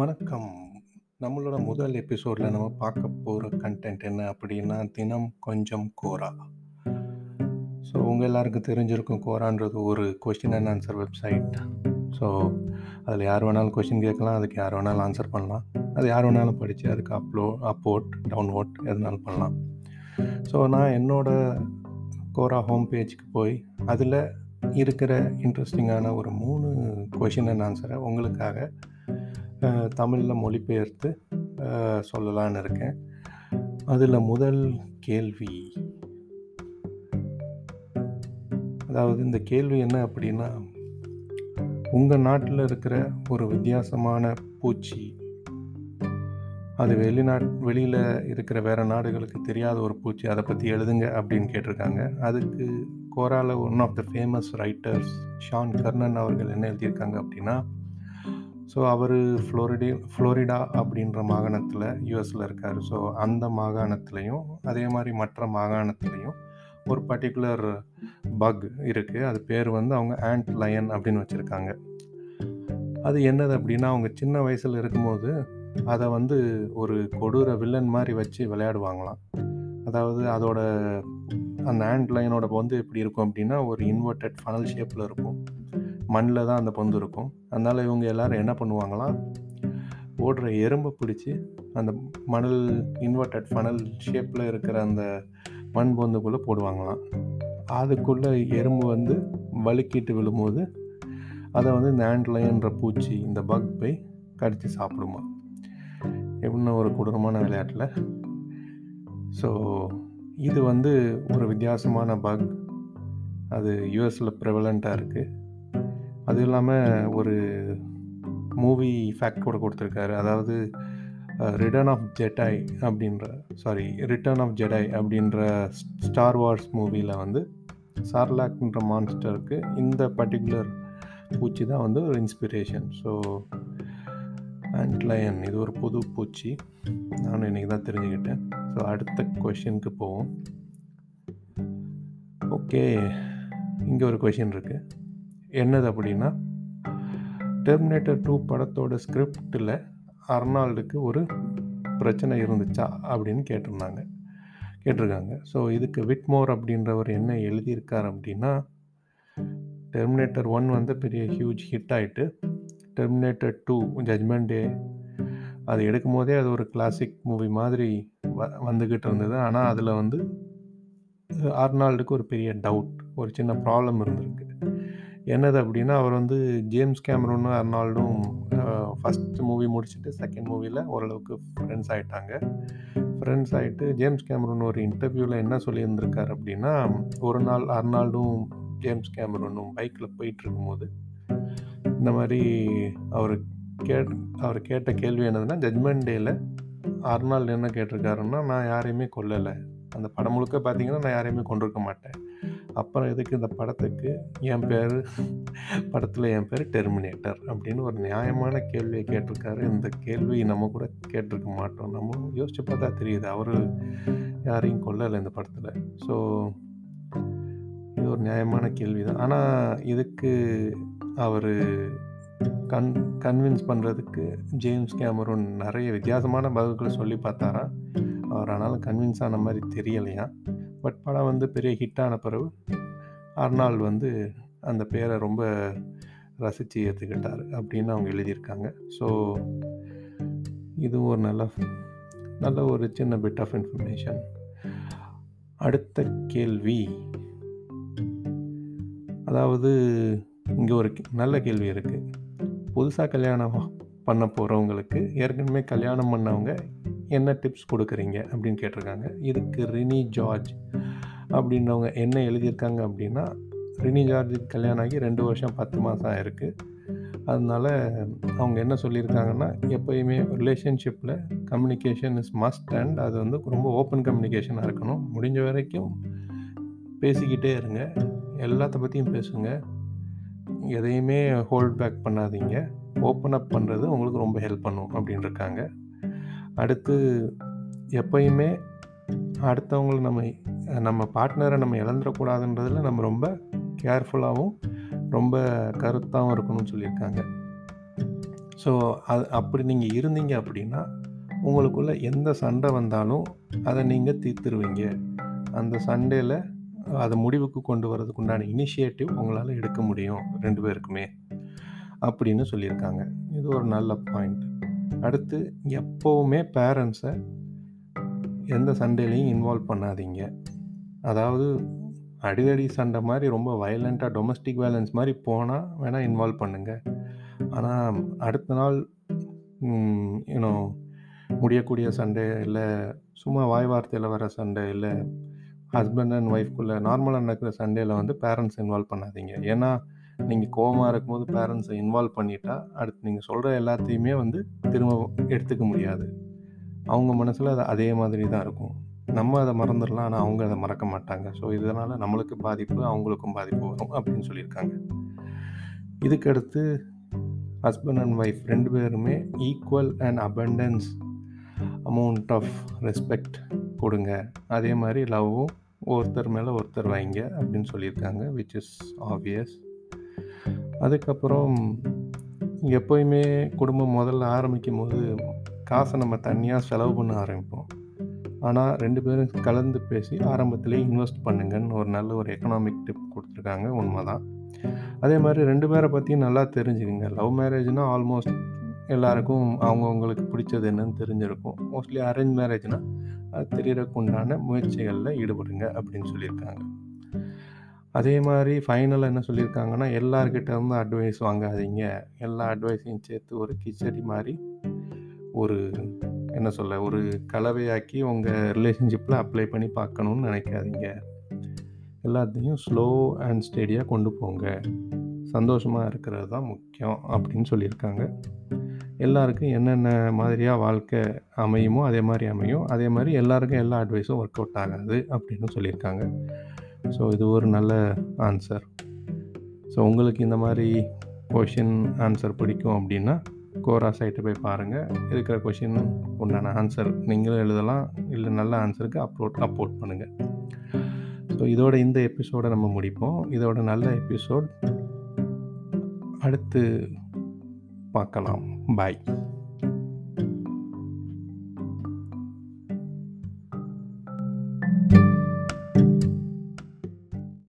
வணக்கம். நம்மளோட முதல் எபிசோட்ல நம்ம பார்க்க போற கன்டென்ட் என்ன அப்படின்னா, தினம் கொஞ்சம் கோரா. ஸோ உங்க எல்லாருக்கும் தெரிஞ்சிருக்கும் கோரான்றது ஒரு question and answer website. So அதில யார் வேணாலும் கொஸ்டின் கேட்கலாம். அதுக்கு யார் வேணாலும் ஆன்சர் பண்ணலாம். அது யார் வேணாலும் படிச்சு அதுக்கு அப்லோ அப்வோட், டவுன்வோட் எதுனாலும் பண்ணலாம். ஸோ நான் என்னோட கோரா ஹோம் பேஜ்க்கு போய் அதில இருக்கிற இன்ட்ரெஸ்டிங்கான ஒரு 3 கொஸ்டின் அண்ட் ஆன்சர உங்களுக்காக தமிழில் மொழிபெயர்த்து சொல்லலான்னு இருக்கேன். அதில் முதல் கேள்வி அதாவது இந்த கேள்வி என்ன அப்படின்னா, உங்கள் நாட்டில் இருக்கிற ஒரு வித்தியாசமான பூச்சி, அது வெளிநாட் வெளியில் இருக்கிற வேறு நாடுகளுக்கு தெரியாத ஒரு பூச்சி. அதை பற்றி எழுதுங்க அப்படின்னு கேட்டிருக்காங்க. அதுக்கு கோரால one of the famous writers Shan Karnan அவர்கள் என்ன எழுதியிருக்காங்க அப்படின்னா, ஸோ அவர் ஃப்ளோரிடி ஃப்ளோரிடா அப்படின்ற மாகாணத்தில் யூஎஸில் இருக்கார் ஸோ அந்த மாகாணத்துலேயும் அதே மாதிரி மற்ற மாகாணத்துலேயும் ஒரு பர்ட்டிகுலர் பக் இருக்குது அது பேர் வந்து அவங்க ஆண்ட் லயன் அப்படின்னு வச்சுருக்காங்க அது என்னது அப்படின்னா, அவங்க சின்ன வயசில் இருக்கும்போது, அதை வந்து ஒரு கொடூர வில்லன் மாதிரி வச்சு விளையாடுவாங்களாம். அதாவது அதோட அந்த ஆண்ட் லைனோட வந்து எப்படி இருக்கும் அப்படின்னா, ஒரு இன்வெர்டட் ஃபனல் ஷேப்பில் இருக்கும். மண்ணில் தான் அந்த பொந்து இருக்கும். அதனால் இவங்க எல்லோரும் என்ன பண்ணுவாங்களாம், ஓடுற எறும்பை பிடிச்சி அந்த மணல் இன்வெர்டட் ஃபனல் ஷேப்பில் இருக்கிற அந்த மண் பொந்துக்குள்ள போடுவாங்களாம். அதுக்குள்ளே எறும்பு வந்து வழுக்கிட்டு விழும்போது, அதை வந்து இந்த பூச்சி, இந்த பக் போய் கடித்து சாப்பிடுமா என்ன ஒரு கொடூரமான விளையாட்டில் ஸோ இது வந்து ஒரு வித்தியாசமான பக். அது யூஎஸில் ப்ரிவலன்ட்டா இருக்குது அதுவும் இல்லாம ஒரு மூவி ஃபேக்ட் கூட குடுத்திருக்காரு. அதாவது ரிட்டர்ன் ஆஃப் ஜெடாய் அப்படின்ற சாரி ரிட்டர்ன் ஆஃப் ஜெடாய் அப்படின்ற ஸ்டார் வார்ஸ் மூவில வந்து சார்லாக்ன்ற மான்ஸ்டருக்கு இந்த பர்ட்டிகுலர் பூச்சி தான் வந்து ஒரு இன்ஸ்பிரேஷன். ஸோ ஆண்ட் லயன் இது ஒரு புது பூச்சி. நானும் இன்னைக்கு தான் தெரிஞ்சுக்கிட்டேன். ஸோ அடுத்த கொஸ்டினுக்கு போவோம். ஓகே. இங்க ஒரு கொஸ்டின் இருக்கு. என்னது அப்படின்னா, டெர்மினேட்டர் டூ படத்தோட ஸ்கிரிப்டில் அர்னால்டுக்கு ஒரு பிரச்சனை இருந்துச்சா? அப்படின்னு கேட்டிருந்தாங்க கேட்டிருக்காங்க. ஸோ இதுக்கு விட்மோர் அப்படின்றவர் என்ன எழுதியிருக்கார் அப்படின்னா, டெர்மினேட்டர் ஒன் வந்து பெரிய ஹியூஜ் ஹிட் ஆயிட்டு, டெர்மினேட்டர் டூ ஜட்மெண்ட் டே அது எடுக்கும்போதே அது ஒரு கிளாசிக் மூவி மாதிரி வ வந்துக்கிட்டு இருந்தது. ஆனால் அதில் வந்து ஆர்னால்டுக்கு ஒரு பெரிய டவுட். ஒரு சின்ன ப்ராப்ளம் இருந்திருக்கு. என்னது அப்படின்னா, அவர் வந்து ஜேம்ஸ் கேமரூனும் அர்னால்டும் ஃபஸ்ட் மூவி முடிச்சுட்டு செகண்ட் மூவியில் ஓரளவுக்கு ஃப்ரெண்ட்ஸ் ஆகிட்டாங்க ஃப்ரெண்ட்ஸ் ஆகிட்டு ஜேம்ஸ் கேமரூன் ஒரு இன்டர்வியூவில் என்ன சொல்லியிருந்திருக்கார் அப்படின்னா, ஒரு நாள் அர்னால்டும், ஜேம்ஸ் கேமரூனும் பைக்கில் போயிட்டுருக்கும்போது, இந்த மாதிரி அவர் கேட் அவர் கேட்ட கேள்வி என்னதுன்னா, ஜட்மெண்ட் டேயில் அர்னால்டு என்ன கேட்டிருக்காருன்னா, நான் யாரையுமே கொல்லலை அந்த படம் முழுக்க பார்த்தீங்கன்னா, நான் யாரையுமே கொண்டிருக்க மாட்டேன். அப்புறம் எதுக்கு இந்த படத்துக்கு என் பேர் படத்தில் என் பேர் டெர்மினேட்டர் அப்படின்னு ஒரு நியாயமான கேள்வியை கேட்டிருக்காரு. இந்த கேள்வி நம்ம கூட கேட்டிருக்க மாட்டோம். நம்ம யோசிச்சு பார்த்தா தெரியுது. அவர் யாரையும் கொல்லலை இந்த படத்தில் ஸோ இது ஒரு நியாயமான கேள்வி தான். ஆனால் இதுக்கு அவர் கன் கன்வின்ஸ் பண்ணுறதுக்கு ஜேம்ஸ் கேமரூன் நிறைய வித்தியாசமான பதில்களை சொல்லி பார்த்தாராம். அவர் ஆனாலும் கன்வின்ஸ் ஆன மாதிரி தெரியலையாம். பட் படம் வந்து பெரிய ஹிட்டான பிறகு, அர்னால் வந்து அந்த பேரை ரொம்ப ரசித்து ஏற்றுக்கிட்டார் அப்படின்னு அவங்க எழுதியிருக்காங்க. ஸோ இதுவும் ஒரு நல்ல நல்ல ஒரு சின்ன பிட் ஆஃப் இன்ஃபர்மேஷன். அடுத்த கேள்வி அதாவது இங்கே ஒரு நல்ல கேள்வி இருக்குது புதுசாக கல்யாணம் பண்ண போகிறவங்களுக்கு ஏற்கனவே கல்யாணம் பண்ணவங்க என்ன டிப்ஸ் கொடுக்குறீங்க அப்படின்னு கேட்டிருக்காங்க. இதுக்கு ரினி ஜார்ஜ் அப்படின்றவங்க என்ன எழுதியிருக்காங்க அப்படின்னா, ரினி ஜார்ஜுக்கு கல்யாணம் ஆகி ரெண்டு வருஷம் பத்து மாதம் ஆயிருக்கு. அதனால அவங்க என்ன சொல்லியிருக்காங்கன்னா, எப்போயுமே ரிலேஷன்ஷிப்பில் கம்யூனிகேஷன் இஸ் மஸ்ட் அண்ட் அது வந்து ரொம்ப ஓப்பன் கம்யூனிகேஷனாக இருக்கணும். முடிஞ்ச வரைக்கும் பேசிக்கிட்டே இருங்க. எல்லாத்த பற்றியும் பேசுங்க. எதையுமே ஹோல்ட் பேக் பண்ணாதீங்க. ஓப்பன் அப் பண்ணுறது உங்களுக்கு ரொம்ப ஹெல்ப் பண்ணும் அப்படின்னு இருக்காங்க. அடுத்து எப்பயுமே அடுத்தவங்கள நம்ம நம்ம பார்ட்னரை நம்ம இழந்துடக்கூடாதுன்றதில் நம்ம ரொம்ப கேர்ஃபுல்லாகவும் ரொம்ப கருத்தாகவும் இருக்கணும்னு சொல்லியிருக்காங்க. ஸோ அது அப்படி நீங்கள் இருந்தீங்க அப்படின்னா உங்களுக்குள்ள எந்த சண்டை வந்தாலும் அதை நீங்கள் தீர்த்துருவீங்க. அந்த சண்டையில் அதை முடிவுக்கு கொண்டு வரதுக்கு உண்டான இனிஷியேட்டிவ் உங்களால் எடுக்க முடியும் ரெண்டு பேருக்குமே அப்படின்னு சொல்லியிருக்காங்க. இது ஒரு நல்ல பாயிண்ட் அடுத்து எப்போவுமே பேரண்ட்ஸை எந்த சண்டையிலையும் இன்வால்வ் பண்ணாதீங்க. அதாவது அடிதடி சண்டை மாதிரி ரொம்ப வயலண்ட்டாக டொமஸ்டிக் வயலன்ஸ் மாதிரி போனால் வேணால் இன்வால்வ் பண்ணுங்கள் ஆனால் அடுத்த நாள் யூனோ முடியக்கூடிய சண்டை இல்லை சும்மா வாய் வார்த்தையில் வர சண்டை இல்லை ஹஸ்பண்ட் அண்ட் ஒய்ஃப்குள்ளே நார்மலாக நடக்கிற சண்டேயில் வந்து பேரண்ட்ஸ் இன்வால்வ் பண்ணாதீங்க. ஏன்னா நீங்கள் கோவமாக இருக்கும்போது பேரண்ட்ஸை இன்வால்வ் பண்ணிட்டா அடுத்து நீங்கள் சொல்கிற எல்லாத்தையுமே வந்து திரும்ப எடுத்துக்க முடியாது. அவங்க மனசில் அது அதே மாதிரி தான் இருக்கும். நம்ம அதை மறந்துடலாம் ஆனால் அவங்க அதை மறக்க மாட்டாங்க. ஸோ இதனால் நம்மளுக்கு பாதிப்பு அவங்களுக்கும் பாதிப்பு வரும் அப்படின்னு சொல்லியிருக்காங்க. இதுக்கடுத்து ஹஸ்பண்ட் அண்ட் ஒய்ஃப் ரெண்டு பேருமே equal and abundance amount of respect கொடுங்க. அதே மாதிரி லவ்வும் ஒருத்தர் மேலே ஒருத்தர் வைங்க அப்படின்னு சொல்லியிருக்காங்க விச் இஸ் ஆப்வியஸ் அதுக்கப்புறம் எப்போயுமே குடும்பம் முதல்ல ஆரம்பிக்கும் போது காசை நம்ம தனியாக செலவு பண்ண ஆரம்பிப்போம். ஆனால் ரெண்டு பேரும் கலந்து பேசி ஆரம்பத்திலே இன்வெஸ்ட் பண்ணுங்கன்னு ஒரு நல்ல ஒரு எக்கனாமிக் டிப் கொடுத்துருக்காங்க. உண்மை தான் அதே மாதிரி ரெண்டு பேரை பற்றியும் நல்லா தெரிஞ்சுக்குங்க. லவ் மேரேஜ்னால் ஆல்மோஸ்ட் எல்லாருக்கும் அவங்கவுங்களுக்கு பிடிச்சது என்னன்னு தெரிஞ்சிருக்கும். மோஸ்ட்லி அரேஞ்ச் மேரேஜ்னால் அது தெரியறதுக்கு உண்டான முயற்சிகளில் ஈடுபடுங்க அப்படின்னு சொல்லியிருக்காங்க. அதே மாதிரி ஃபைனலாக என்ன சொல்லியிருக்காங்கன்னா எல்லார்கிட்ட இருந்து அட்வைஸ் வாங்காதீங்க. எல்லா அட்வைஸையும் சேர்த்து ஒரு கிச்சடி மாதிரி ஒரு என்ன சொல்ல ஒரு கலவையாக்கி உங்கள் ரிலேஷன்ஷிப்பில் அப்ளை பண்ணி பார்க்கணுன்னு நினைக்காதீங்க. எல்லாத்தையும் ஸ்லோ அண்ட் ஸ்டேடியாக கொண்டு போங்க. சந்தோஷமாக இருக்கிறது தான் முக்கியம் அப்படின்னு சொல்லியிருக்காங்க. எல்லாருக்கும் என்னென்ன மாதிரியாக வாழ்க்கை அமையுமோ அதே மாதிரி அமையும். அதே மாதிரி எல்லாருக்கும் எல்லா அட்வைஸும் ஒர்க் அவுட் ஆகாது அப்படின்னு சொல்லியிருக்காங்க. ஸோ இது ஒரு நல்ல ஆன்சர் ஸோ உங்களுக்கு இந்த மாதிரி கொஷின் ஆன்சர் பிடிக்கும் அப்படின்னா கோரா சைட்டை போய் பாருங்கள் இருக்கிற கொஷின் உண்டான ஆன்சர் நீங்களும் எழுதலாம். இல்லை நல்ல ஆன்சருக்கு அப்லோட் அப்லோட் பண்ணுங்கள் ஸோ இதோட இந்த எபிசோடை நம்ம முடிப்போம். இதோட நல்ல எபிசோட் அடுத்து பார்க்கலாம். பாய்